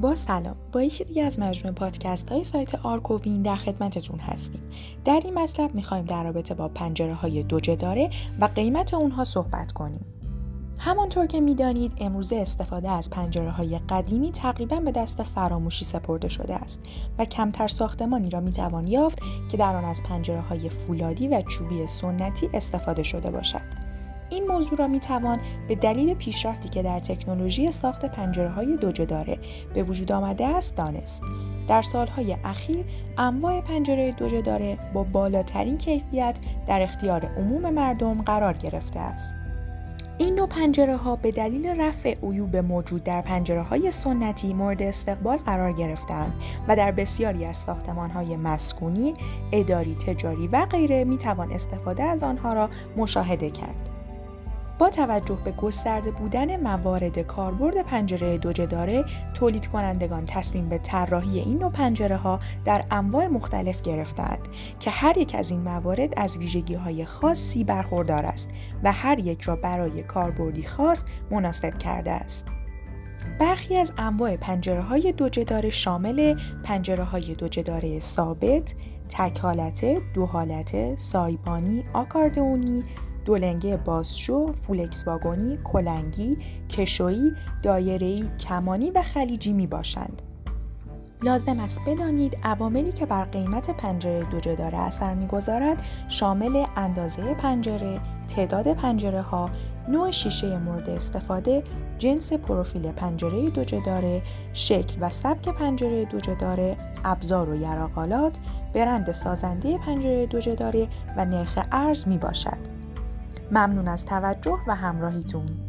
با سلام. با یکی دیگه از مجموعه پادکست های سایت آرکووین در خدمتتون هستیم. در این مطلب می‌خوایم در رابطه با پنجره های دوجداره و قیمت اونها صحبت کنیم. همانطور که می‌دانید امروزه استفاده از پنجره های قدیمی تقریبا به دست فراموشی سپرده شده است و کمتر ساختمانی را می‌توان یافت که در آن از پنجره های فولادی و چوبی سنتی استفاده شده باشد. این موضوع را می توان به دلیل پیشرفتی که در تکنولوژی ساخت پنجره های دوجه داره به وجود آمده است دانست. در سالهای اخیر انواع پنجره دوجه داره با بالاترین کیفیت در اختیار عموم مردم قرار گرفته است. این نوع پنجره ها به دلیل رفع عیوب موجود در پنجره های سنتی مورد استقبال قرار گرفتند و در بسیاری از ساختمان های مسکونی، اداری، تجاری و غیره می توان استفاده از آنها را مشاهده کرد. با توجه به گسترده بودن موارد کاربرد پنجره دوجه داره تولید کنندگان تصمیم به طراحی این نوع پنجره ها در انواع مختلف گرفتند که هر یک از این موارد از ویژگی های خاصی برخوردار است و هر یک را برای کاربردی خاص مناسب کرده است. برخی از انواع پنجره های دوجه داره شامل پنجره های دوجه داره ثابت، تک حالت، دو حالت، سایبانی، آکاردئونی، دولنگه بازشو، فولکس واگونی، کلنگی، کشویی، دایره‌ای، کمانی و خلیجی می باشند. لازم است بدانید عواملی که بر قیمت پنجره دوجه داره اثر می‌گذارد شامل اندازه پنجره، تعداد پنجره ها، نوع شیشه مورد استفاده، جنس پروفیل پنجره دوجه داره، شکل و سبک پنجره دوجه داره، ابزار و یراقالات، برند سازنده پنجره دوجه داره و نرخ ارز می باشد. ممنون از توجه و همراهیتون.